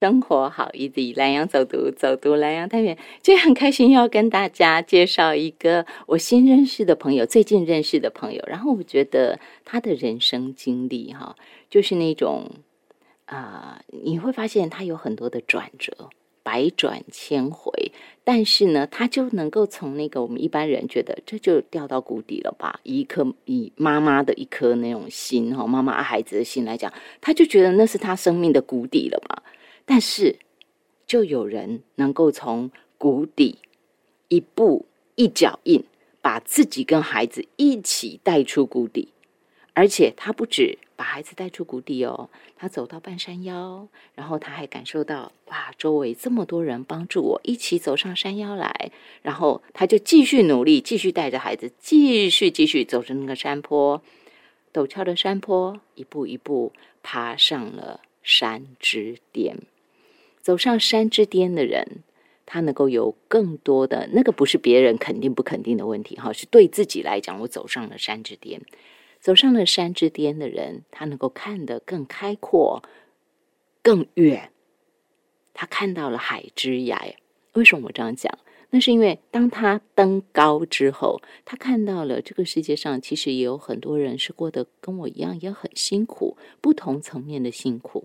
生活好一点，南阳走读走读南阳太原，就很开心要跟大家介绍一个我新认识的朋友，最近认识的朋友。然后我觉得他的人生经历哈，就是那种啊，你会发现他有很多的转折，百转千回，但是呢，他就能够从那个我们一般人觉得这就掉到谷底了吧，一颗以妈妈的一颗那种心哈，妈妈爱孩子的心来讲，他就觉得那是他生命的谷底了吧。但是，就有人能够从谷底一步一脚印，把自己跟孩子一起带出谷底，而且他不止把孩子带出谷底哦，他走到半山腰，然后他还感受到哇，周围这么多人帮助我，一起走上山腰来，然后他就继续努力，继续带着孩子，继续继续走着那个山坡，陡峭的山坡，一步一步爬上了山之巅。走上山之巅的人，他能够有更多的那个不是别人肯定不肯定的问题哈，是对自己来讲，我走上了山之巅。走上了山之巅的人，他能够看得更开阔、更远。他看到了海之涯。为什么我这样讲？那是因为当他登高之后，他看到了这个世界上其实也有很多人是过得跟我一样，也很辛苦，不同层面的辛苦。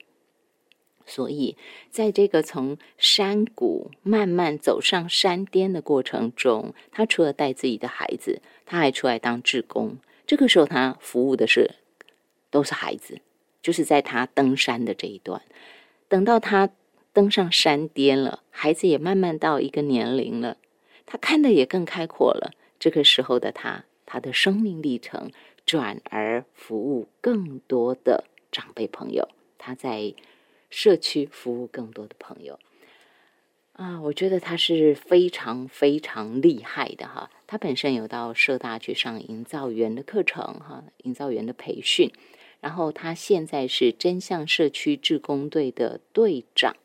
所以，在这个从山谷慢慢走上山巅的过程中，他除了带自己的孩子，他还出来当志工。这个时候，他服务的是都是孩子，就是在他登山的这一段。等到他登上山巅了，孩子也慢慢到一个年龄了，他看的也更开阔了。这个时候的他，他的生命历程转而服务更多的长辈朋友。他在。社区服务更多的朋友啊，我觉得他是非常非常厉害的哈。他本身有到社大去上营造员的课程哈，营造员的培训。然后他现在是真相社区志工队的队长，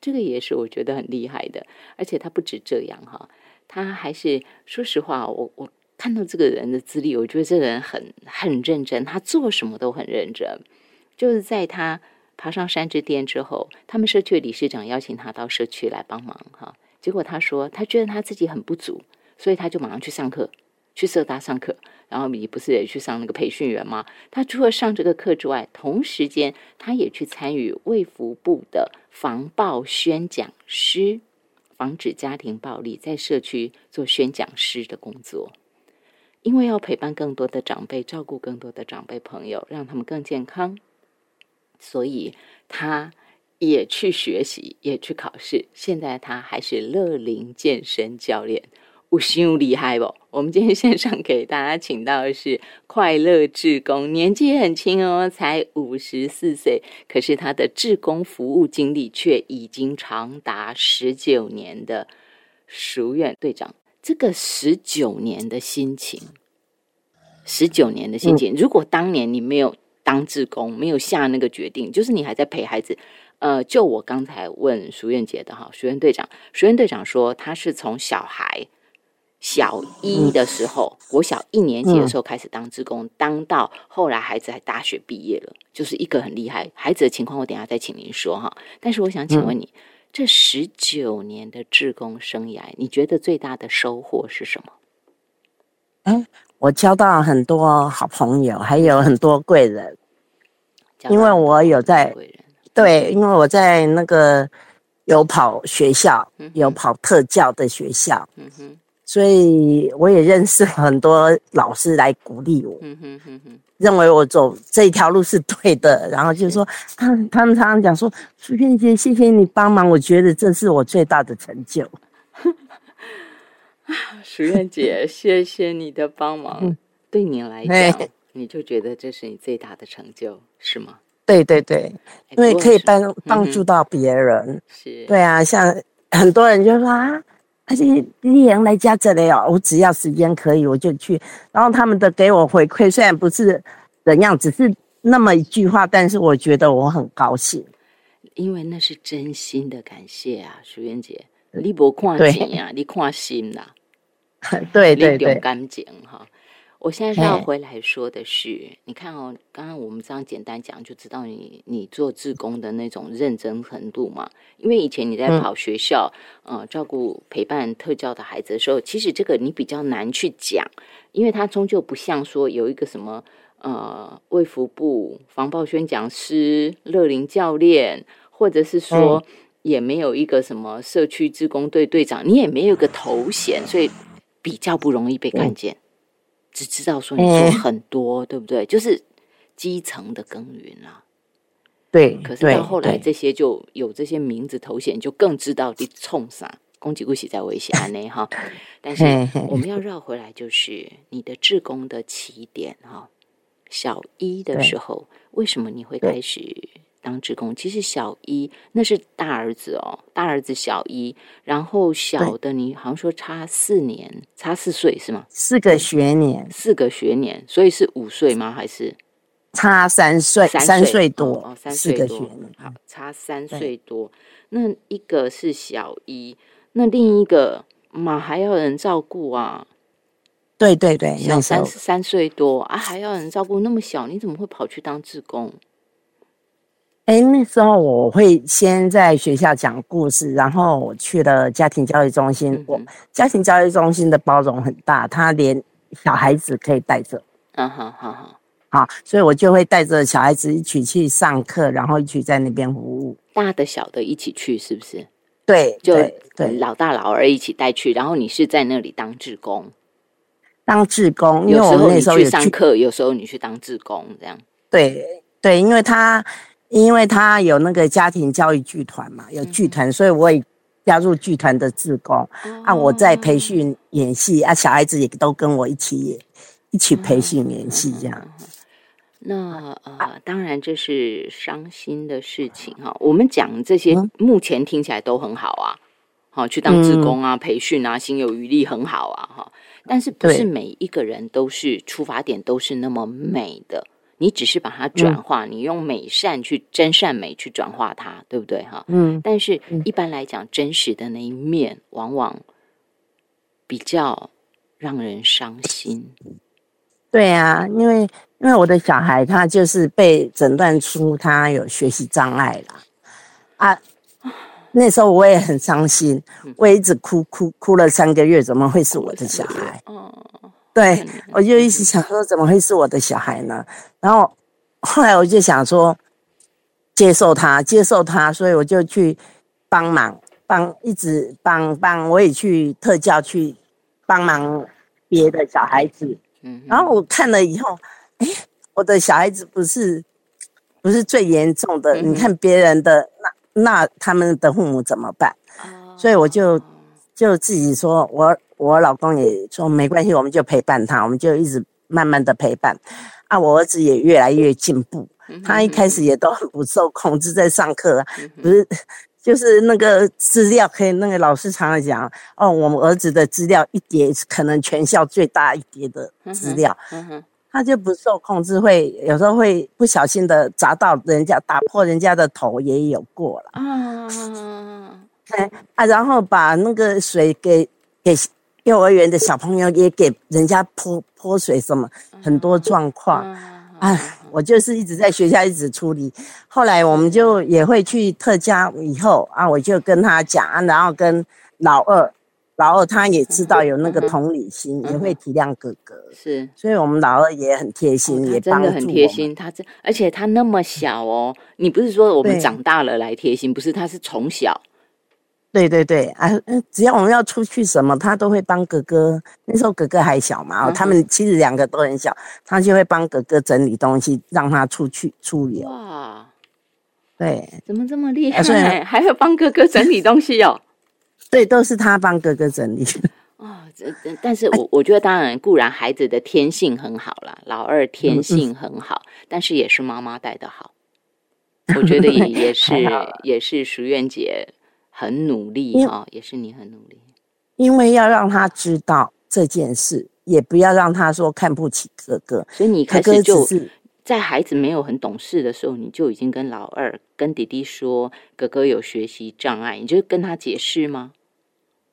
这个也是我觉得很厉害的。而且他不止这样哈，他还是说实话，我我看到这个人的资历，我觉得这个人很很认真，他做什么都很认真，就是在他。爬上山之巅之后，他们社区的理事长邀请他到社区来帮忙哈。结果他说，他觉得他自己很不足，所以他就马上去上课，去社大上课。然后你不是也去上那个培训员吗？他除了上这个课之外，同时间他也去参与卫福部的防暴宣讲师，防止家庭暴力，在社区做宣讲师的工作。因为要陪伴更多的长辈，照顾更多的长辈朋友，让他们更健康。所以他也去学习，也去考试。现在他还是乐龄健身教练，我心厉害不？我们今天线上给大家请到的是快乐志工，年纪很轻哦，才五十四岁，可是他的志工服务经历却已经长达十九年的熟院队长。这个十九年的心情，十九年的心情，如果当年你没有。当志工没有下那个决定，就是你还在陪孩子。呃，就我刚才问淑燕姐的哈，淑燕队长，淑燕队长说他是从小孩小一的时候，我小一年级的时候开始当志工，当到后来孩子还大学毕业了，就是一个很厉害孩子的情况，我等下再请您说哈。但是我想请问你，这十九年的志工生涯，你觉得最大的收获是什么？嗯。我交到很多好朋友，还有很多贵人，因为我有在对，因为我在那个有跑学校，有跑特教的学校，嗯哼，所以我也认识很多老师来鼓励我，嗯哼哼哼，认为我走这条路是对的，然后就说他他们常常讲说，苏萱姐，谢谢你帮忙，我觉得这是我最大的成就。淑燕姐，谢谢你的帮忙。对你来讲，你就觉得这是你最大的成就，是吗？对对对，因为可以帮帮助到别人。是，对啊，像很多人就说啊，而且丽人来家这里哦，我只要时间可以，我就去。然后他们的给我回馈，虽然不是怎样，只是那么一句话，但是我觉得我很高兴，因为那是真心的感谢啊，淑燕姐。你不看钱啊，你看心啦。对对对，干净哈。我现在是要回来说的是，你看哦，刚刚我们这样简单讲，就知道你你做志工的那种认真程度嘛。因为以前你在跑学校，呃，照顾陪伴特教的孩子的时候，其实这个你比较难去讲，因为它终究不像说有一个什么呃卫福部防暴宣讲师、乐龄教练，或者是说也没有一个什么社区志工队队长，你也没有个头衔，所以比较不容易被看见。只知道说你做很多，对不对？就是基层的耕耘啊。对，可是到后来这些就有这些名字头衔，就更知道你冲啥。攻击不喜在危险内哈。但是我们要绕回来，就是你的志工的起点哈。小一的时候，为什么你会开始？当职工，其实小一那是大儿子哦，大儿子小一，然后小的你好像说差四年，差四岁是吗？四个学年，四个学年，所以是五岁吗？还是差三岁？三岁多哦，三岁多，好，差三岁多。那一个是小一，那另一个嘛还要人照顾啊？对对对，小三三岁多啊，还要人照顾，那么小，你怎么会跑去当志工？哎，那时候我会先在学校讲故事，然后我去了家庭教育中心。我家庭教育中心的包容很大，他连小孩子可以带着。嗯哼，好好好，所以我就会带着小孩子一起去上课，然后一起在那边服务。大的小的一起去，是不是？对，就对，老大老二一起带去，然后你是在那里当志工。当志工，有时候你去上课，有时候你去当志工，这样。对对，因为他。因为他有那个家庭教育剧团嘛，有剧团，所以我也加入剧团的志工啊。我在培训演戏啊，小孩子也都跟我一起一起培训演戏这样。那呃，当然这是伤心的事情哈。我们讲这些，目前听起来都很好啊，好去当志工啊，培训啊，心有余力很好啊哈。但是不是每一个人都是出发点都是那么美的。你只是把它转化，你用美善去真善美去转化它，对不对哈？嗯。但是一般来讲，真实的那一面往往比较让人伤心。对啊，因为因为我的小孩他就是被诊断出他有学习障碍了啊。那时候我也很伤心，我一直哭哭哭了三个月，怎么会是我的小孩？哦。对，我就一直想说，怎么会是我的小孩呢？然后后来我就想说，接受他，接受他，所以我就去帮忙，帮一直帮帮，我也去特教去帮忙别的小孩子。嗯，然后我看了以后，哎，我的小孩子不是不是最严重的，你看别人的那那他们的父母怎么办？所以我就就自己说，我。我老公也说没关系，我们就陪伴他，我们就一直慢慢的陪伴。啊，我儿子也越来越进步。他一开始也都很不受控制，在上课，不是就是那个资料，可以那个老师常常讲哦，我们儿子的资料一叠可能全校最大一叠的资料，他就不受控制，会有时候会不小心的砸到人家，打破人家的头也有过了。啊，哎啊，然后把那个水给给。幼儿园的小朋友也给人家泼泼水，什么很多状况啊！我就是一直在学校一直处理。后来我们就也会去特家，以后啊，我就跟他讲啊，然后跟老二，老二他也知道有那个同理心，也会体谅哥哥。是，所以我们老二也很贴心，也真的很贴心。他这而且他那么小哦，你不是说我们长大了来贴心，不是？他是从小。对对对，啊，只要我们要出去什么，他都会帮哥哥。那时候哥哥还小嘛，他们其实两个都很小，他就会帮哥哥整理东西，让他出去出游。哇，对，怎么这么厉害？还会帮哥哥整理东西哦。对，都是他帮哥哥整理。哦，这但是我我觉得，当然固然孩子的天性很好了，老二天性很好，但是也是妈妈带的好。我觉得也也是也是淑媛姐。很努力哈，也是你很努力，因为要让他知道这件事，也不要让他说看不起哥哥。所以你开始就在孩子没有很懂事的时候，你就已经跟老二、跟弟弟说哥哥有学习障碍，你就跟他解释吗？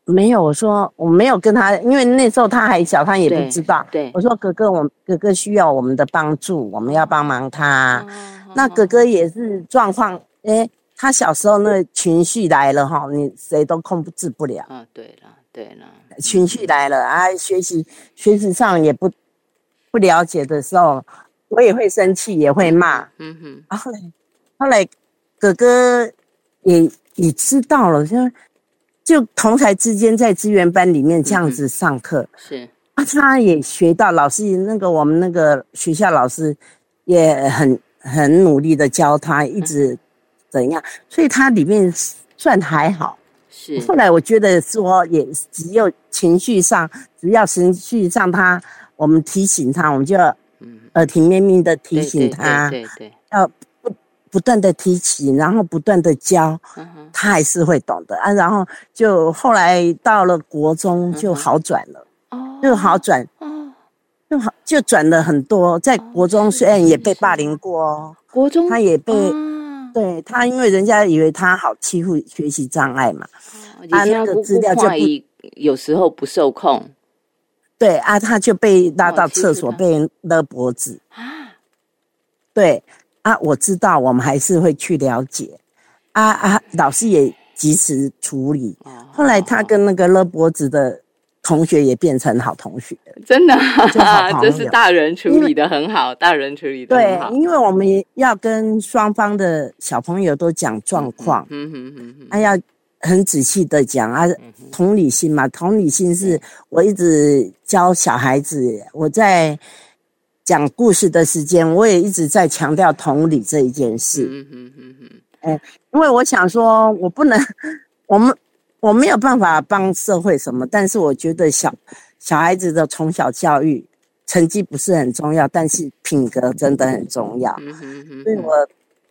没有，我说我没有跟他，因为那时候他还小，他也不知道。对，我说哥哥，我哥哥需要我们的帮助，我们要帮忙他。那哥哥也是状况，哎，他小时候那情绪来了哈，你谁都控制不了。啊，对了，对了，情绪来了啊，学习学习上也不不了解的时候，我也会生气，也会骂。嗯哼。啊，后来后来哥哥也也知道了，就。就同台之间在资源班里面这样子上课，是啊，他也学到老师那个我们那个学校老师也很很努力的教他，一直怎样，所以他里面算还好。是后来我觉得说也只有情绪上，只要情绪上他我们提醒他，我们就要耳提面命的提醒他，对对，要。不断的提起，然后不断的教，他还是会懂的啊。然后就后来到了国中就好转了，就好转，就好就转了很多。在国中虽然也被霸凌过，国中他也被，对他因为人家以为他好欺负，学习障碍嘛，啊那个资料就不有时候不受控，对啊，他就被拉到厕所被勒脖子啊，对。啊，我知道，我们还是会去了解。啊啊，老师也及时处理。后来他跟那个勒脖子的同学也变成好同学，真的，这是大人处理的很好，大人处理的很好。对，因为我们要跟双方的小朋友都讲状况，嗯哼哼哼，还要很仔细的讲啊，同理心嘛，同理心是我一直教小孩子，我在。讲故事的时间，我也一直在强调同理这一件事。嗯嗯嗯嗯，哎，因为我想说，我不能，我们我没有办法帮社会什么，但是我觉得小小孩子的从小教育，成绩不是很重要，但是品格真的很重要。嗯哼哼，所以我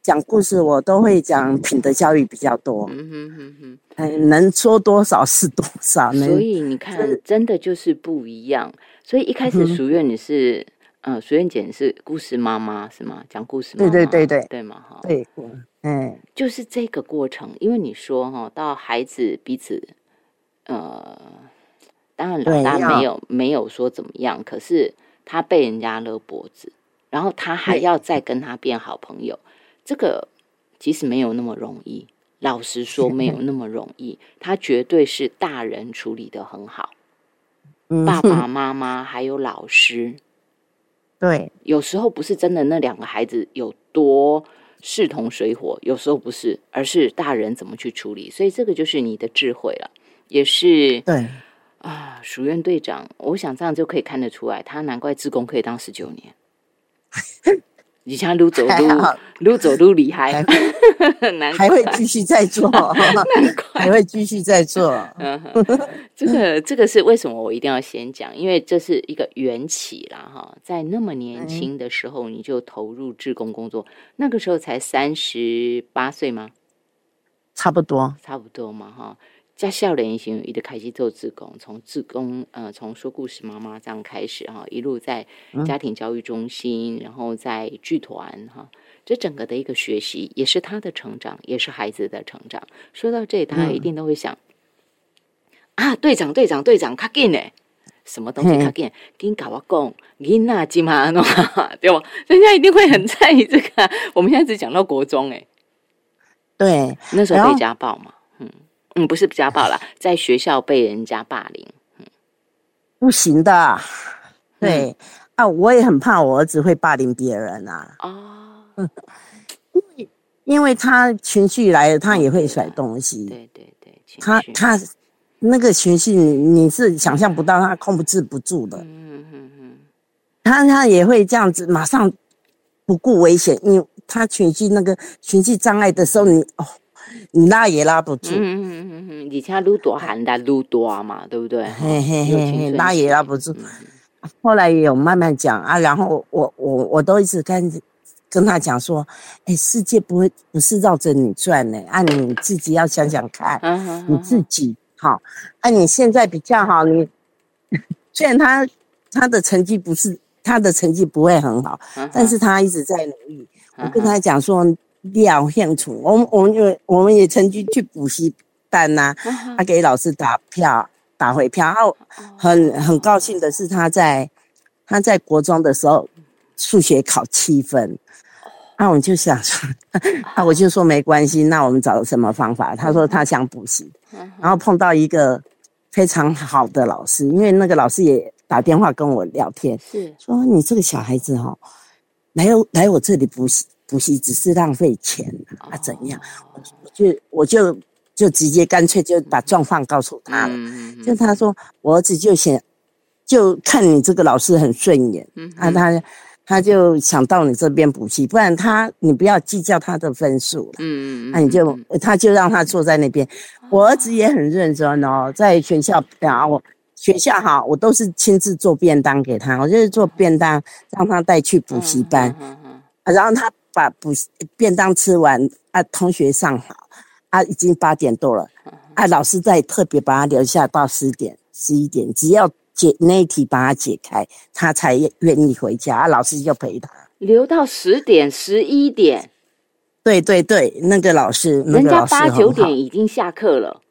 讲故事，我都会讲品德教育比较多。嗯哼哼哼，哎，能说多少是多少。所以你看，真的就是不一样。所以一开始 淑苑你是。嗯，苏燕姐是故事妈妈是吗？讲故事，对对对对，对嘛哈，对，嗯，就是这个过程，因为你说哈，到孩子彼此，呃，当然老大没有没有说怎么样，可是他被人家勒脖子，然后他还要再跟他变好朋友，这个其实没有那么容易，老实说没有那么容易，他绝对是大人处理的很好，爸爸妈妈还有老师。对，有时候不是真的那两个孩子有多势同水火，有时候不是，而是大人怎么去处理。所以这个就是你的智慧了，也是对啊。署院队长，我想这样就可以看得出来，他难怪自工可以当十九年。你像撸走撸撸走撸厉害，还会继续再做，还会继续再做。这个这个是为什么我一定要先讲？因为这是一个缘起啦，哈，在那么年轻的时候你就投入志工工作，那个时候才三十八岁吗？差不多，差不多嘛，哈。在校联型一直开始做志工，从志工呃，从说故事妈妈这样开始哈，一路在家庭教育中心，然后在剧团哈，这整个的一个学习也是他的成长，也是孩子的成长。说到这，大家一定都会想啊，队长队长队长，卡紧呢，什么东西卡紧？跟搞我讲，你那金嘛弄，对吧？人家一定会很 在意这个。我们现在只讲到国中，哎，对，那时候被家暴嘛。嗯，不是家暴了，在学校被人家霸凌，嗯，不行的，对啊，我也很怕我儿子会霸凌别人啊，哦，因为因为他情绪来了，他也会甩东西，对对对，他他那个情绪你是想象不到，他控制不住的，嗯嗯嗯，他他也会这样子，马上不顾危险，因为他情绪那个情绪障碍的时候，你哦。你拉也拉不住，嗯嗯嗯嗯嗯，以前撸多喊的撸多嘛，对不对？嘿嘿嘿嘿，拉也拉不住。后来也有慢慢讲啊，然后我我我都一直跟跟他讲说，哎，世界不会不是绕着你转呢，啊，你自己要想想看，你自己好，啊，你现在比较好，你 虽然他他的成绩不是他的成绩不会很好，但是他一直在努力。我跟他讲说。要相处，我们我们因为我们也曾经去补习班呐，他给老师打票打回票。然后很很高兴的是，他在他在国中的时候数学考七分。那我就想说，啊，我就说没关系，那我们找什么方法？他说他想补习，然后碰到一个非常好的老师，因为那个老师也打电话跟我聊天，是说你这个小孩子哈，来来我这里补习补习只是浪费钱啊，怎样？我就我就就直接干脆就把状况告诉他了，就他说我儿子就想就看你这个老师很顺眼，啊他。他就想到你这边补习，不然他你不要计较他的分数了。嗯嗯那你就他就让他坐在那边。我儿子也很认真哦，在学校啊，我学校哈，我都是亲自做便当给他，我就是做便当让他带去补习班。嗯嗯。啊，然后他把补习便当吃完啊，同学上好啊，已经八点多了啊，老师再特别把他留下到十点十一点，只要。解那一题把它解开，他才愿意回家啊。老师就陪他留到十点、十一点。对对对，那个老师，人家八九点已经下课了。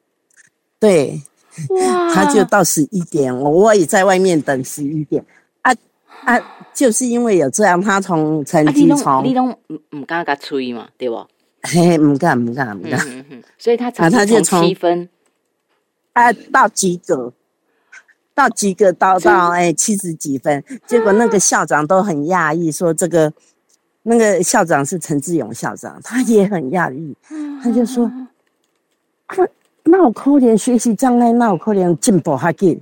对，哇，他就到十一点，我我也在外面等十一点。啊啊，就是因为有这样，他从成绩从你拢唔唔敢甲吹嘛，对不？嘿，唔敢唔敢唔敢。所以他啊，他就从七分啊到及格。到及格到到哎七十几分，结果那个校长都很讶异，说这个那个校长是陈志勇校长，他也很讶异，他就说，那那我可怜学习障碍，那我可怜进步还紧，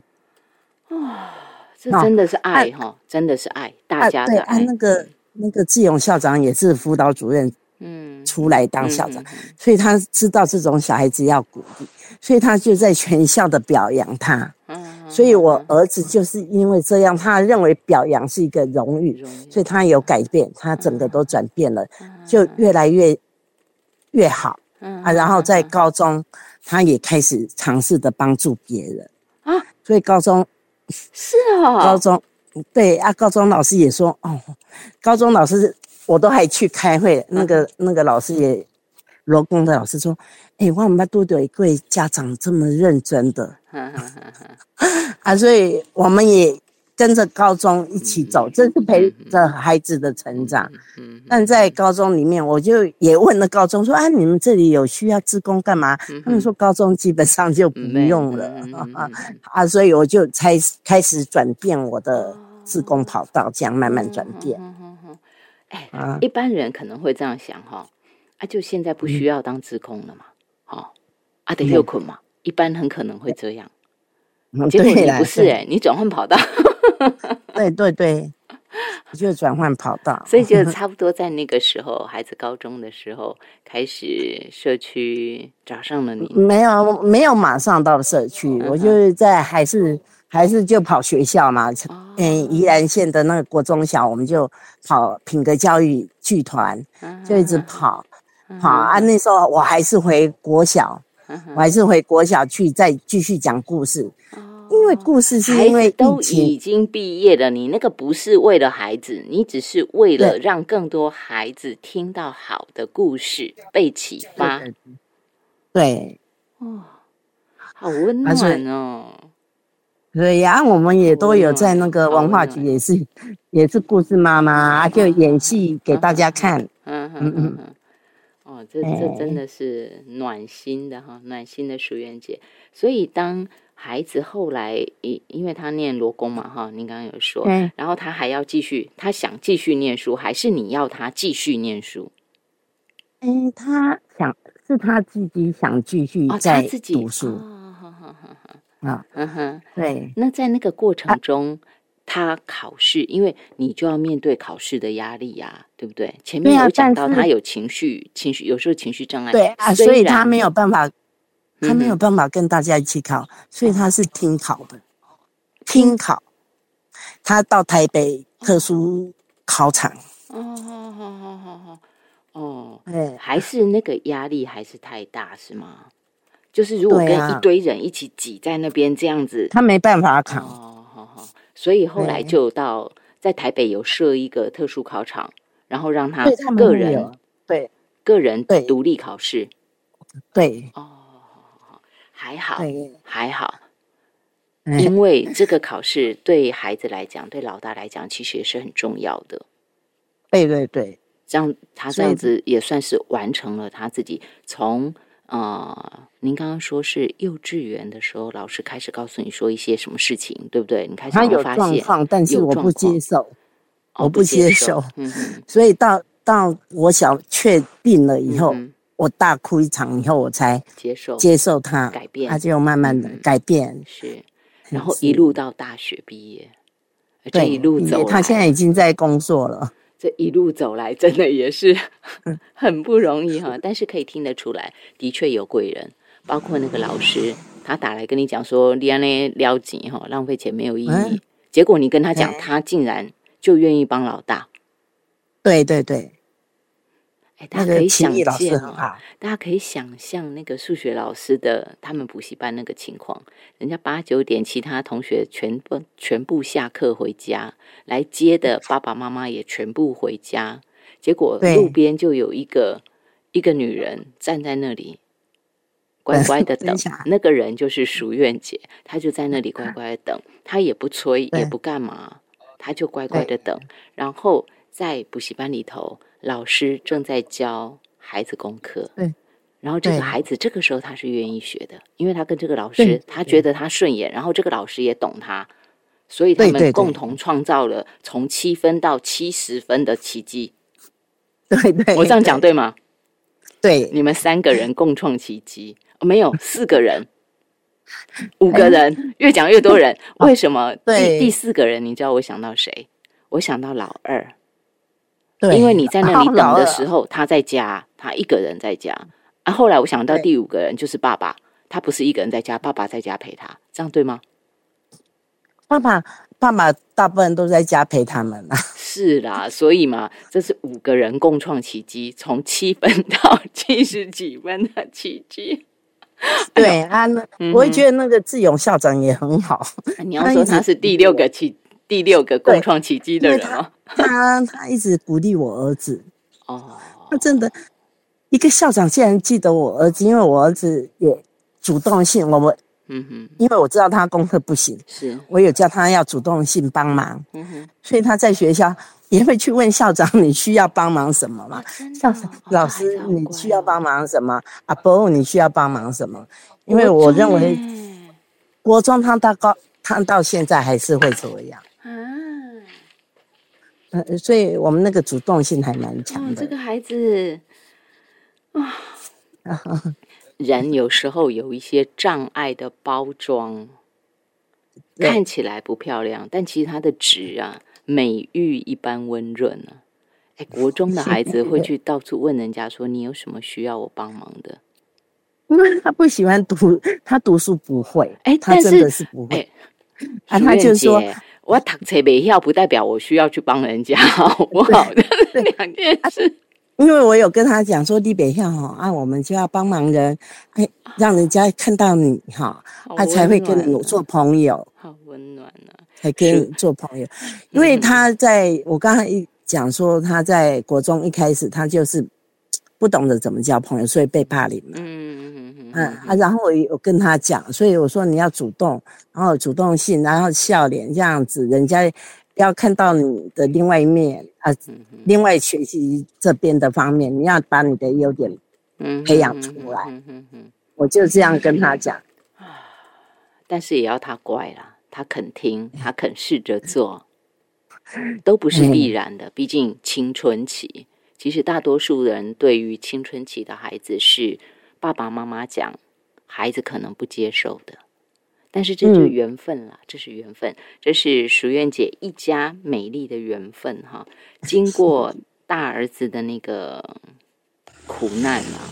啊，这真的是爱哈，真的是爱大家的爱。那个那个志勇校长也是辅导主任，嗯，出来当校长，所以他知道这种小孩子要鼓励，所以他就在全校的表扬他。嗯所以，我儿子就是因为这样，他认为表扬是一个荣誉，所以他有改变，他整个都转变了，就越来越越好嗯啊。然后在高中，他也开始尝试的帮助别人啊。所以高中是啊，高中对啊，高中老师也说哦，高中老师我都还去开会，那个那个老师也罗工的老师说。哎，我们班都有一位家长这么认真的，啊，所以我们也跟着高中一起走，这是陪着孩子的成长。但在高中里面，我就也问了高中说：“啊，你们这里有需要自工干嘛？”他们说高中基本上就不用了 啊，所以我就才开始转变我的自工跑道，这样慢慢转变。哎，一般人可能会这样想哈，啊，就现在不需要当自工了嘛。好，阿德又困嘛，一般很可能会这样。结果你不是哎，你转换跑道。对对对，就转换跑道。所以就 差不多在那个时候，孩子高中的时候，开始社区找上了你。没有没有，马上到社区，我就是在还是还是就跑学校嘛。嗯，宜兰县的那个国中小，我们就跑品格教育剧团，就一直跑。跑啊，那时候我还是回国小，我还是回国小去再继续讲故事，因为故事是因为都已经毕业了，你那个不是为了孩子，你只是为了让更多孩子听到好的故事被启发。对，哦，好温暖哦。对呀，我们也都有在那个文化局，也是也是故事妈妈，就演戏给大家看。嗯嗯嗯。哦，这这真的是暖心的哈，暖心的淑媛姐。所以当孩子后来，因因为他念罗工嘛哈，您刚刚有说，然后他还要继续，他想继续念书，还是你要他继续念书？嗯，他想是他自己想继续在读书。啊，嗯哼，对。那在那个过程中。他考试，因为你就要面对考试的压力呀，对不对？前面有讲到他有情绪，情绪有时候情绪障碍，对啊，所以他没有办法，他没有办法跟大家一起考，所以他是听考的，听考。他到台北特殊考场。哦，好好好好好，哦，哎，还是那个压力还是太大，是吗？就是如果跟一堆人一起挤在那边这样子，他没办法考哦。所以后来就到在台北有设一个特殊考场，然后让他个人对个人独立考试。对哦，还好，还好，因为这个考试对孩子来讲，对老大来讲，其实也是很重要的。对对对，这样他这样子也算是完成了他自己从呃，您刚刚说是幼稚园的时候，老师开始告诉你说一些什么事情，对不对？你开始他有状况，但是我不接受，我不接受，嗯，所以到到我想确定了以后。我大哭一场以后，我才接受接受他改变，他就慢慢的改变，是，然后一路到大学毕业，这一路走，他现在已经在工作了。这一路走来，真的也是 很不容易哈。但是可以听得出来，的确有贵人，包括那个老师，他打来跟你讲说，你安那撩紧哈，浪费钱没有意义。结果你跟他讲，他竟然就愿意帮老大。对对对。哎，大家可以想象大家可以想象那个数学老师的他们补习班那个情况，人家八九点，其他同学全部全部下课回家，来接的爸爸妈妈也全部回家，结果路边就有一个一个女人站在那里，乖乖的 等，那个人就是淑苑姐，她就在那里乖乖的等，她也不催也不干嘛，她就乖乖的等，然后在补习班里头。老师正在教孩子功课，对，然后这个孩子这个时候他是愿意学的，因为他跟这个老师，他觉得他顺眼，然后这个老师也懂他，所以他们共同创造了从七分到七十分的奇迹。对对，我这样讲对吗？对，你们三个人共创奇迹，没有四个人，五个人，越讲越多人，为什么？第第四个人，你知道我想到谁？我想到老二。因为你在那里 等的时候，他在家，他一个人在家。啊，后来我想到第五个人就是爸爸，他不是一个人在家，爸爸在家陪他，这样对吗？爸爸，爸爸大部分都在家陪他们啊。是啦，所以嘛，这是五个人共创奇迹，从七分到七十几分的奇迹。对啊，我也觉得那个志勇校长也很好。你要说他是第六个奇。第六个共创奇迹的人哦，他他一直鼓励我儿子哦，他真的一个校长竟然记得我儿子，因为我儿子也主动性，我们嗯哼，因为我知道他功课不行，是我有叫他要主动性帮忙，嗯哼，所以他在学校也会去问校长你需要帮忙什么嘛？校长老师你需要帮忙什么？阿伯你需要帮忙什么？因为我认为国中他到高他到现在还是会这样。呃，所以我们那个主动性还蛮强的。这个孩子啊，人有时候有一些障碍的包装，看起来不漂亮，但其实它的值啊，美玉一般温润啊。哎，国中的孩子会 去到处问人家说：“你有什么需要我帮忙的？”因为他不喜欢读，他读书不会。哎，他真的是不会。啊，他就说。我读册没效，不代表我需要去帮人家，好不好？这两件事。因为我有跟他讲说，你北校哈啊，我们就要帮忙人，哎，让人家看到你哈，他才会跟你做朋友。好温暖啊！才跟你做朋友。因为他在我刚才一讲说，他在国中一开始，他就是不懂得怎么交朋友，所以被霸凌嘛。嗯。嗯啊，然后我有跟他讲，所以我说你要主动，然后主动性，然后笑脸这样子，人家要看到你的另外一面啊，另外学习这边的方面，你要把你的优点培养出来。我就这样跟他讲，但是也要他乖啦，他肯听，他肯试着做，都不是必然的。毕竟青春期，其实大多数人对于青春期的孩子是。爸爸妈妈讲，孩子可能不接受的，但是这就是缘分了，这是缘分，这是淑媛姐一家美丽的缘分哈。经过大儿子的那个苦难啊，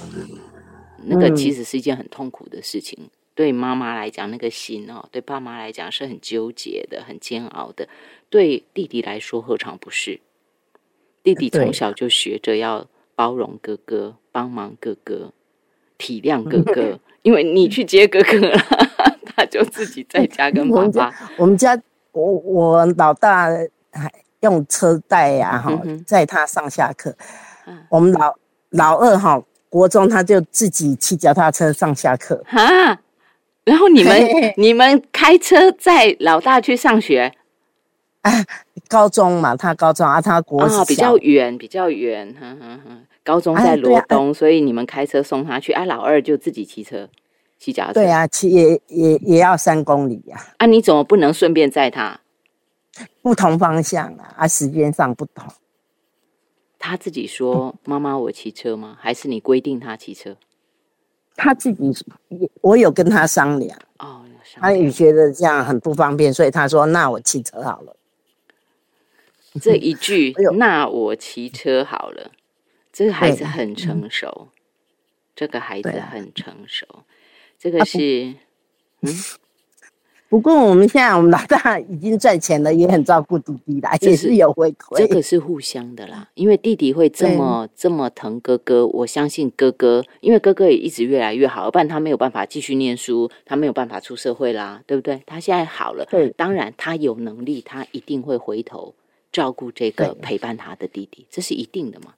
那个其实是一件很痛苦的事情，对妈妈来讲，那个心哦，对爸妈来讲是很纠结的、很煎熬的。对弟弟来说，何尝不是？弟弟从小就学着要包容哥哥，帮忙哥哥。体谅哥哥，因为你去接哥哥了，他就自己在家跟爸爸。我们家，我我老大还用车带呀，哈，载他上下课。我们老老二哈，国中他就自己骑脚踏车上下课。哈，然后你们你们开车载老大去上学，啊，高中嘛，他高中啊，他国小比较远，比较远，哼哼哼。高中在罗东，所以你们开车送他去，啊，老二就自己骑车，骑脚车。对啊，骑也也也要三公里呀。啊，你怎么不能顺便载他？不同方向啊，啊，时间上不同。他自己说：“妈妈，我骑车吗？还是你规定他骑车？”他自己，我有跟他商量。哦，他也觉得这样很不方便，所以他说：“那我骑车好了。”这一句 “那我骑车好了”。这个孩子很成熟，这个孩子很成熟，这个是 嗯。不过我们现在我们老大已经赚钱了，也很照顾弟弟的，也是有回馈。这个是互相的啦，因为弟弟会这么这么疼哥哥，我相信哥哥，因为哥哥也一直越来越好，不然他没有办法继续念书，他没有办法出社会啦，对不对？他现在好了，对，当然他有能力，他一定会回头照顾这个陪伴他的弟弟，这是一定的嘛。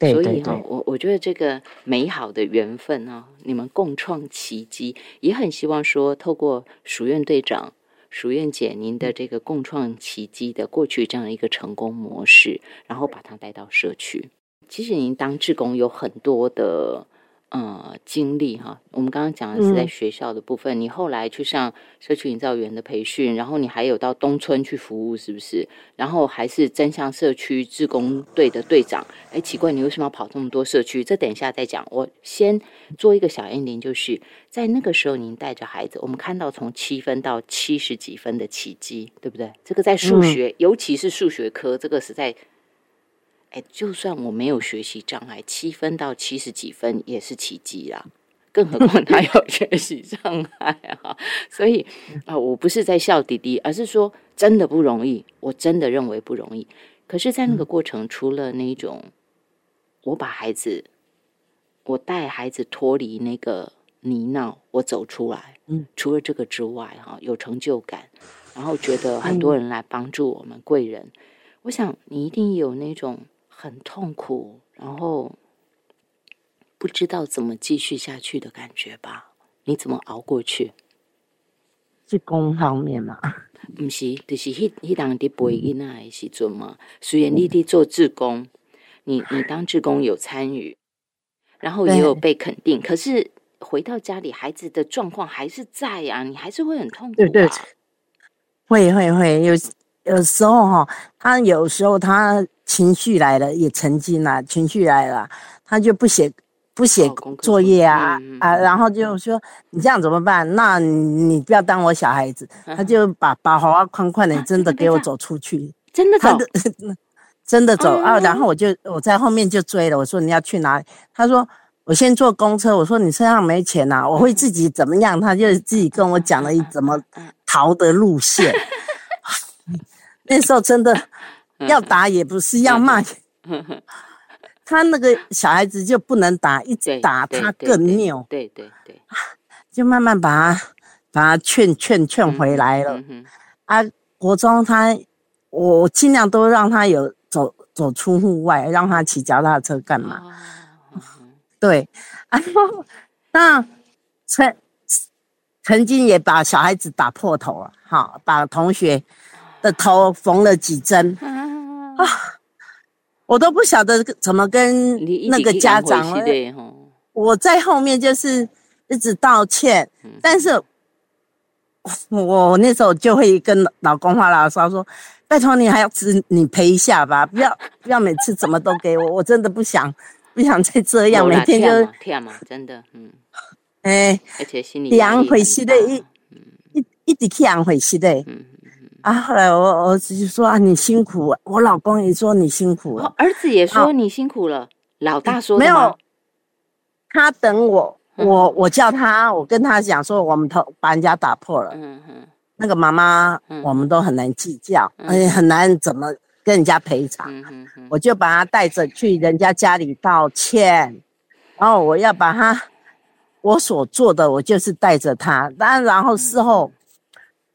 所以哈，我我觉得这个美好的缘分啊，你们共创奇迹，也很希望说，透过署院队长、署院姐您的这个共创奇迹的过去这样的一个成功模式，然后把它带到社区。其实您当志工有很多的。呃，经历哈，我们刚刚讲的是在学校的部分。你后来去上社区营造员的培训，然后你还有到东村去服务，是不是？然后还是真向社区志工队的队长。哎，奇怪，你为什么要跑这么多社区？这等一下再讲。我先做一个小 ending，就是在那个时候，您带着孩子，我们看到从七分到七十几分的奇迹，对不对？这个在数学，尤其是数学科，这个实在。哎，就算我没有学习障碍，七分到七十几分也是奇迹啦。更何况他 有学习障碍啊！所以啊，我不是在笑弟弟，而是说真的不容易，我真的认为不容易。可是，在那个过程，除了那种我把孩子，我带孩子脱离那个泥淖，我走出来，嗯，除了这个之外，哈，有成就感，然后觉得很多人来帮助我们贵人，我想你一定有那种。很痛苦，然后不知道怎么继续下去的感觉吧？你怎么熬过去？志工方面嘛，不是，就是迄迄当伫陪囡仔的时阵嘛。虽然你伫做志工，你你当志工有参与，然后也有被肯定，可是回到家里，孩子的状况还是在呀，你还是会很痛苦。对对，会会会有有时候哈，他有时候他。情绪来了，也曾经了，情绪来了，他就不写不写作业啊啊，然后就说你这样怎么办？那你不要当我小孩子，他就把把好好宽宽的真的给我走出去，真的走，真的走啊！然后我就我在后面就追了，我说你要去哪里？他说我先坐公车。我说你身上没钱呐，我会自己怎么样？他就自己跟我讲了一怎么逃的路线。那时候真的。要打也不是要骂，他那个小孩子就不能打，一直打他更拗。对对对，就慢慢把他把他劝劝劝回来了。啊，国中他我尽量都让他有走走出户外，让他骑脚踏车干嘛？对，然后那曾曾经也把小孩子打破头了，哈把同学的头缝了几针。啊，我都不晓得怎么跟那个家长了。我在后面就是一直道歉，但是我那时候就会跟老公发牢骚说：“拜托你还要只你赔一下吧，不要不要每次怎么都给我，我真的不想不想再这样，每天就跳嘛，真的，嗯，哎，而且心里两回事的，一一一直去两回事的，嗯。”啊！后来我儿子就说：“啊，你辛苦。”我老公也说：“你辛苦了。”儿子也说：“你辛苦了。”老大说：“没有。”他等我，我我叫他，我跟他讲说：“我们头把人家打破了。”嗯嗯，那个妈妈，我们都很难计较，且很难怎么跟人家赔偿。我就把他带着去人家家里道歉，然后我要把他我所做的，我就是带着他，但然后事后。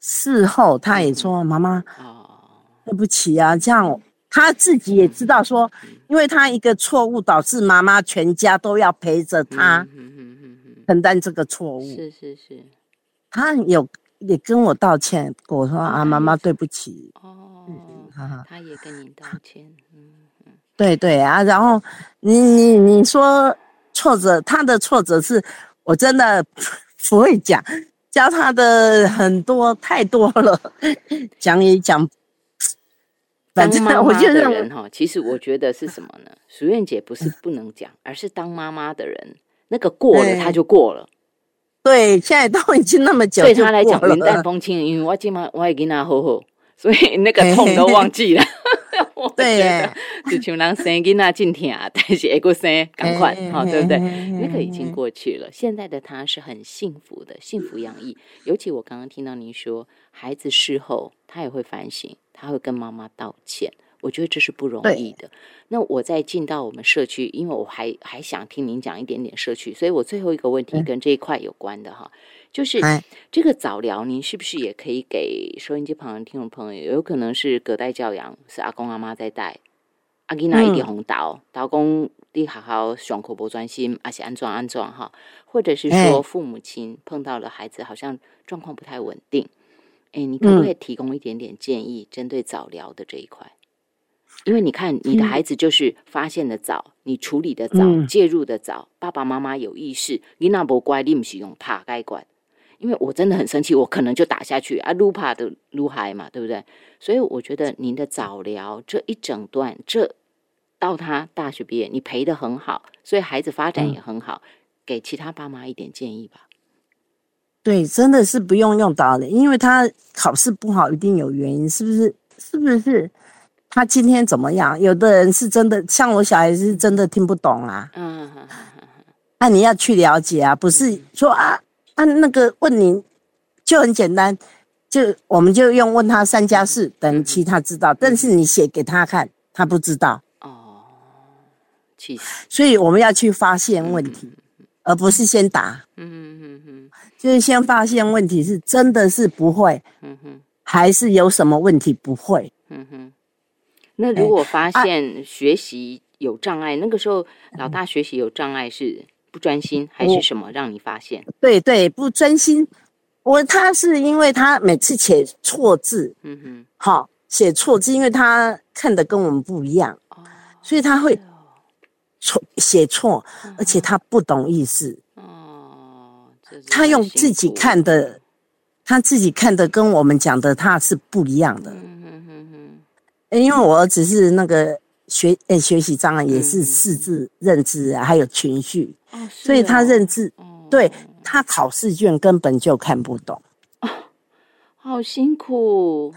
事后他也说：“妈妈，对不起啊，这样。他自己也知道说，因为他一个错误导致妈妈全家都要陪着他承担这个错误。是是是，他有也跟我道歉，我说啊，妈妈对不起。哦，他也跟你道歉。嗯嗯，对对啊，然后你你你说挫折，他的挫折是我真的不 会讲，教他的很多太多了，讲也讲。反正我觉得人哈，其实我觉得是什么呢？淑燕姐不是不能讲，而是当妈妈的人，那个过了他就过了。对，现在都已经那么久，对他来讲云淡风轻，因为我今晚我也跟他好好，所以那个痛都忘记了。对，就像人生囡仔真疼，但是一个生赶快，好对不对？那个已经过去了。现在的他是很幸福的，幸福洋溢。尤其我刚刚听到您说，孩子事后他也会反省，他会跟妈妈道歉。我觉得这是不容易的。那我再进到我们社区，因为我还还想听您讲一点点社区，所以我最后一个问题跟这一块有关的哈，就是这个早疗，您是不是也可以给收音机旁的听众朋友？有可能是隔代教养，是阿公阿妈在带，阿囡仔一点红导，导公你好好上课不专心，而且安装安装哈，或者是说父母亲碰到了孩子好像状况不太稳定，哎，你可不可以提供一点点建议，针对早疗的这一块？因为你看，你的孩子就是发现的早，你处理的早，介入的早，爸爸妈妈有意识，你那不乖，你不是用怕该管。因为我真的很生气，我可能就打下去啊，撸怕的撸嗨嘛，对不对？所以我觉得您的早疗这一整段，这到他大学毕业，你陪的很好，所以孩子发展也很好，给其他爸妈一点建议吧。对，真的是不用用到的，因为他考试不好，一定有原因，是不是？是不是？他今天怎么样？有的人是真的，像我小孩是真的听不懂啊。嗯，那你要去了解啊，不是说啊啊那个问你就很简单，就我们就用问他三加四等于七，他知道，但是你写给他看，他不知道。哦，其实，所以我们要去发现问题，而不是先答。嗯嗯嗯，就是先发现问题是真的是不会，嗯哼，还是有什么问题不会？嗯哼。那如果发现学习有障碍，那个时候老大学习有障碍是不专心还是什么？让你发现？对对，不专心。我他是因为他每次写错字，嗯哼，好写错字，因为他看的跟我们不一样，所以他会错写错，而且他不懂意思。哦，他用自己看的，他自己看的跟我们讲的他是不一样的。因为我儿子是那个学诶学习障碍，也是四字认知，还有情绪，所以他认知，对他考试卷根本就看不懂，好辛苦。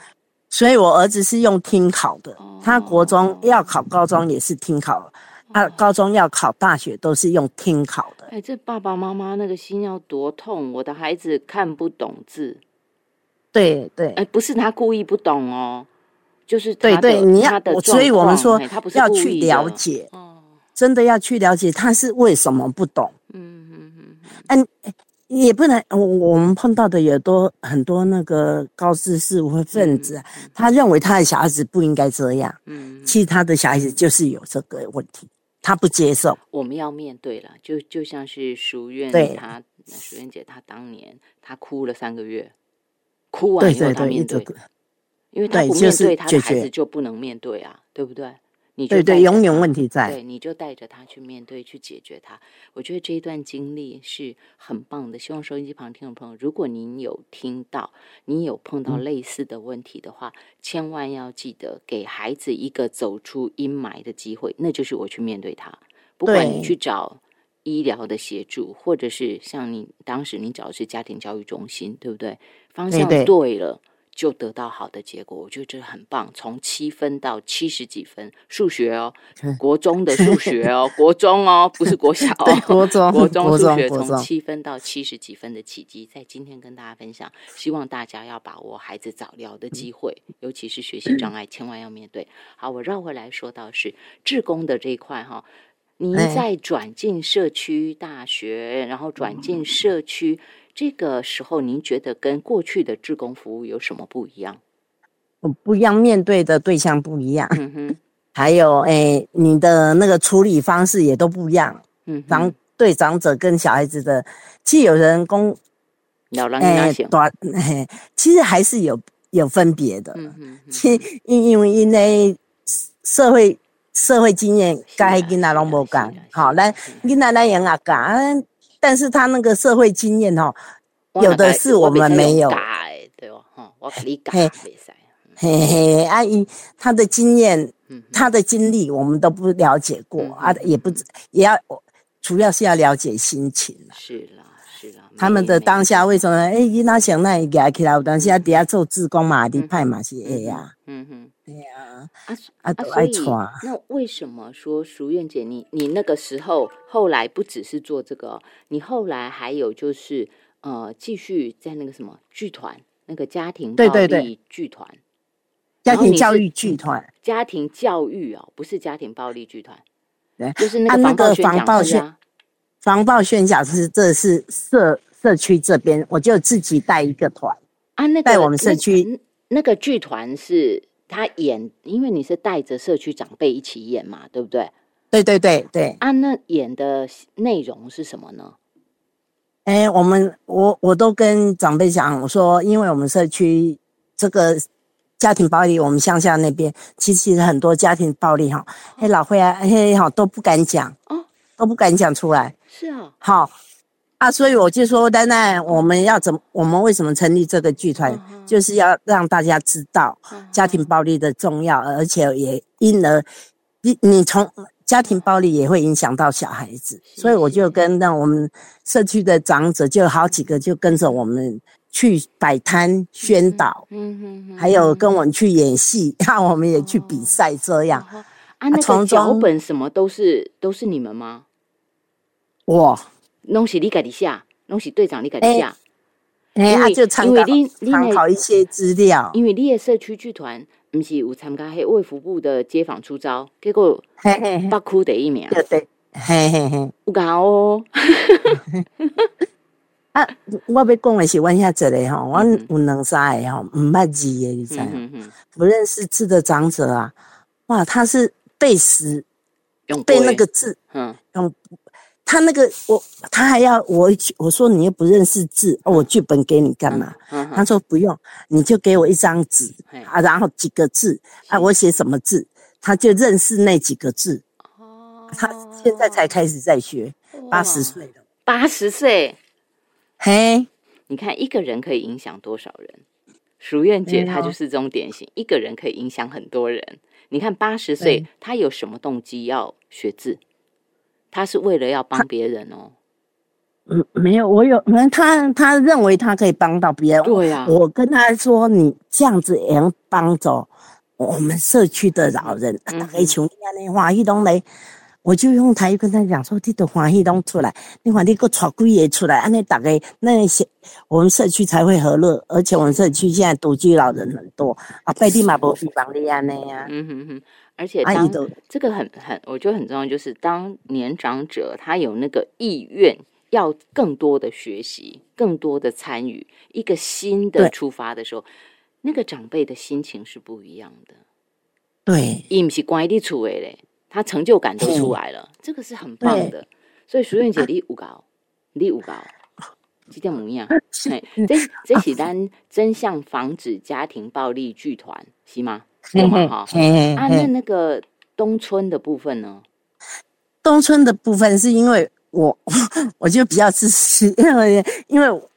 所以我儿子是用听考的，他国中要考高中也是听考，他高中要考大学都是用听考的。哎，这爸爸妈妈那个心要多痛！我的孩子看不懂字，对对，哎，不是他故意不懂哦。就是对对，你要，所以我们说要去了解，真的要去了解他是为什么不懂。嗯嗯嗯，嗯，也不能，我我们碰到的也多很多那个高知识分子，他认为他的小孩子不应该这样。嗯，其实他的小孩子就是有这个问题，他不接受。我们要面对了，就就像是书院他淑院姐，她当年她哭了三个月，哭完以后她面对。因为他不面对他的孩子，就不能面对啊，对不对？你对对，永远问题在。对，你就带着他去面对，去解决他。我觉得这一段经历是很棒的。希望收音机旁听众朋友，如果您有听到，你有碰到类似的问题的话，千万要记得给孩子一个走出阴霾的机会，那就是我去面对他。不管你去找医疗的协助，或者是像你当时你找的是家庭教育中心，对不对？方向对了。就得到好的结果，我觉得这很棒。从七分到七十几分，数学哦，国中的数学哦，国中哦，不是国小哦，国中国中数学从七分到七十几分的奇迹，在今天跟大家分享。希望大家要把握孩子早疗的机会，尤其是学习障碍，千万要面对。好，我绕回来说到是志工的这一块哈，您在转进社区大学，然后转进社区。这个时候，您觉得跟过去的志工服务有什么不一样？不一样，面对的对象不一样。嗯哼，还有，哎，你的那个处理方式也都不一样。嗯，长对长者跟小孩子的，其实有人工老人家行，短，其实还是有有分别的。嗯嗯，其因因为因为社会社会经验，该跟那拢无讲，好，咱跟那咱人啊讲，但是他那个社会经验哦，有的是我们没有。对哦，哈，我给你讲，嘿，嘿嘿，阿姨，他的经验，他的经历，我们都不了解过啊，也不也要，主要是要了解心情是啦，是啦。他们的当下为什么？哎，伊那想那给他起来，当下底下做志工嘛，的派嘛是哎呀，嗯哼，对呀，啊啊都爱传。那为什么说淑苑姐，你你那个时候后来不只是做这个，你后来还有就是呃，继续在那个什么剧团。那个家庭暴力剧团，家庭教育剧团，家庭教育哦，不是家庭暴力剧团，对，就是那个防暴宣防暴宣讲是这是社社区这边，我就自己带一个团啊，那带我们社区那个剧团是他演，因为你是带着社区长辈一起演嘛，对不对？对对对对，啊，那演的内容是什么呢？哎，我们我我都跟长辈讲，我说，因为我们社区这个家庭暴力，我们乡下那边其实很多家庭暴力哈，嘿老会啊，嘿好都不敢讲，哦，都不敢讲出来，是啊，好啊，所以我就说，丹丹，我们要怎么，我们为什么成立这个剧团，就是要让大家知道家庭暴力的重要，而且也因而你你从。家庭暴力也会影响到小孩子，所以我就跟那我们社区的长者，就好几个就跟着我们去摆摊宣导，嗯哼，还有跟我们去演戏，让我们也去比赛，这样。啊，那个脚本什么都是都是你们吗？哇，东西你家己写，拢是队长你改一下，哎，他就参考参考一些资料，因为你的社区剧团。不是有参加迄卫福部的街访出招，结果北区第一名。对对，嘿嘿嘿，有搞哦。啊，我要讲的是，我遐这里吼，我有两三个吼，唔捌字的，你知？不认识字的长者啊，哇，他是背诗，背那个字，嗯，用。他那个我，他还要我，我说你又不认识字，我剧本给你干嘛？他说不用，你就给我一张纸啊，然后几个字啊，我写什么字，他就认识那几个字。哦，他现在才开始在学，八十岁了，八十岁，嘿，你看一个人可以影响多少人？淑苑姐她就是这种典型，一个人可以影响很多人。你看八十岁，她有什么动机要学字？他是为了要帮别人哦，嗯，没有，我有，他他认为他可以帮到别人，对呀。我跟他说，你这样子也能帮着我们社区的老人，大概像你安尼话，一东来。我就用台语跟他讲说：“你的欢喜拢出来，你看你个炒鬼也出来，安尼大概那些我们社区才会和乐。而且我们社区现在独居老人很多啊，拜地马伯比邦利安那呀。嗯哼哼，而且当这个很很，我觉得很重要，就是当年长者他有那个意愿，要更多的学习，更多的参与，一个新的出发的时候，那个长辈的心情是不一样的。对，伊不是关你厝的嘞。”他成就感都出来了，这个是很棒的。所以淑苑姐，你五高，你五高，这点模样。这这是单真相防止家庭暴力剧团是吗？是吗？哈。啊，那那个东村的部分呢？东村的部分是因为我，我就比较自私，因为因为我。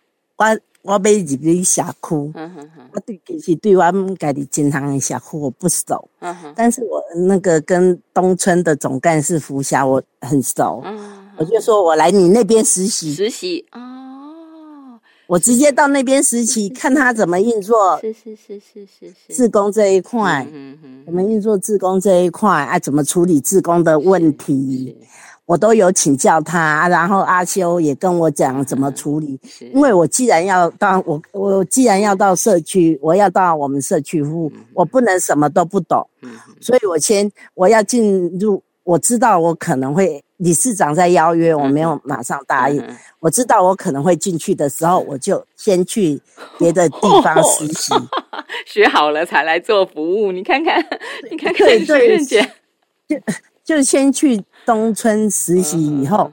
我买入去社区，我对其实对我们家己经常的社区我不熟，但是我那个跟东村的总干事福霞我很熟，我就说我来你那边实习，实习哦，我直接到那边实习，看他怎么运作，是是是是是是，自工这一块，嗯嗯，怎么运作自工这一块，啊，怎么处理自工的问题。我都有请教他，然后阿修也跟我讲怎么处理。因为我既然要到我我既然要到社区，我要到我们社区服务，我不能什么都不懂。所以我先我要进入，我知道我可能会理事长在邀约，我没有马上答应。我知道我可能会进去的时候，我就先去别的地方实习，学好了才来做服务。你看看，你看看，对对姐，就就先去。东村实习以后，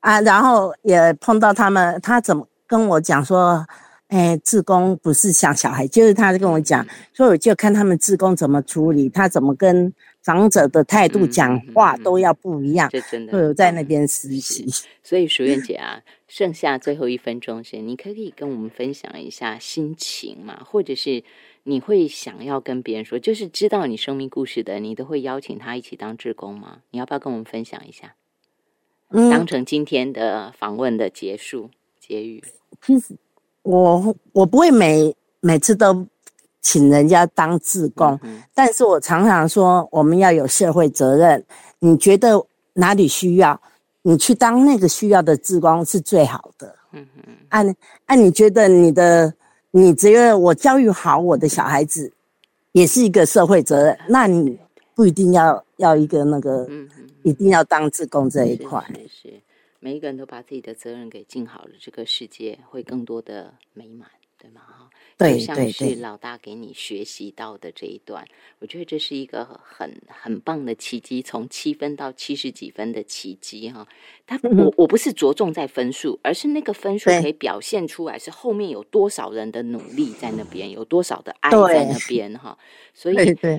啊，然后也碰到他们，他怎么跟我讲说，哎，志工不是像小孩，就是他跟我讲，所以我就看他们志工怎么处理，他怎么跟长者的态度讲话都要不一样。这真的，会有在那边实习。所以淑燕 姐啊，剩下最后一分钟时，你可以跟我们分享一下心情嘛，或者是你会想要跟别人说，就是知道你生命故事的，你都会邀请他一起当志工吗？你要不要跟我们分享一下？当成今天的访问的结束结语。其实我我不会每每次都请人家当志工，但是我常常说我们要有社会责任。你觉得哪里需要，你去当那个需要的志工是最好的。嗯嗯。按按你觉得你的，你觉得我教育好我的小孩子，也是一个社会责任。那你不一定要要一个那个。一定要当自工这一块，是每一个人都把自己的责任给尽好了，这个世界会更多的美满，对吗？哈，对，像是老大给你学习到的这一段，我觉得这是一个很很棒的奇迹，从七分到七十几分的奇迹，哈。他我我不是着重在分数，而是那个分数可以表现出来是后面有多少人的努力在那边，有多少的爱在那。边，哈。所以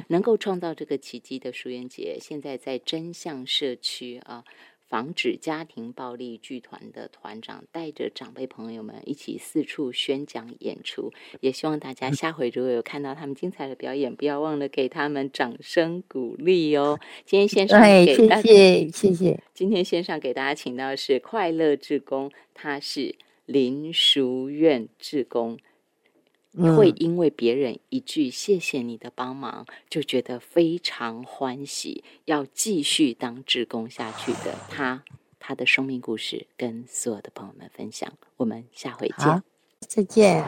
能够创造这个奇迹的舒媛姐，现在在真相社区啊，防止家庭暴力剧团的团长，带着长辈朋友们一起四处宣讲演出，也希望大家下回如果有看到他们精彩的表演，不要忘了给他们掌声鼓励哦。今天线上给大家，谢谢谢谢。今天线上给大家请到的是快乐志工，他是林淑苑志工。会因为别人一句“谢谢你的帮忙”，就觉得非常欢喜，要继续当志工下去的 他，他的生命故事跟所有的朋友们分享。我们下回见，再见。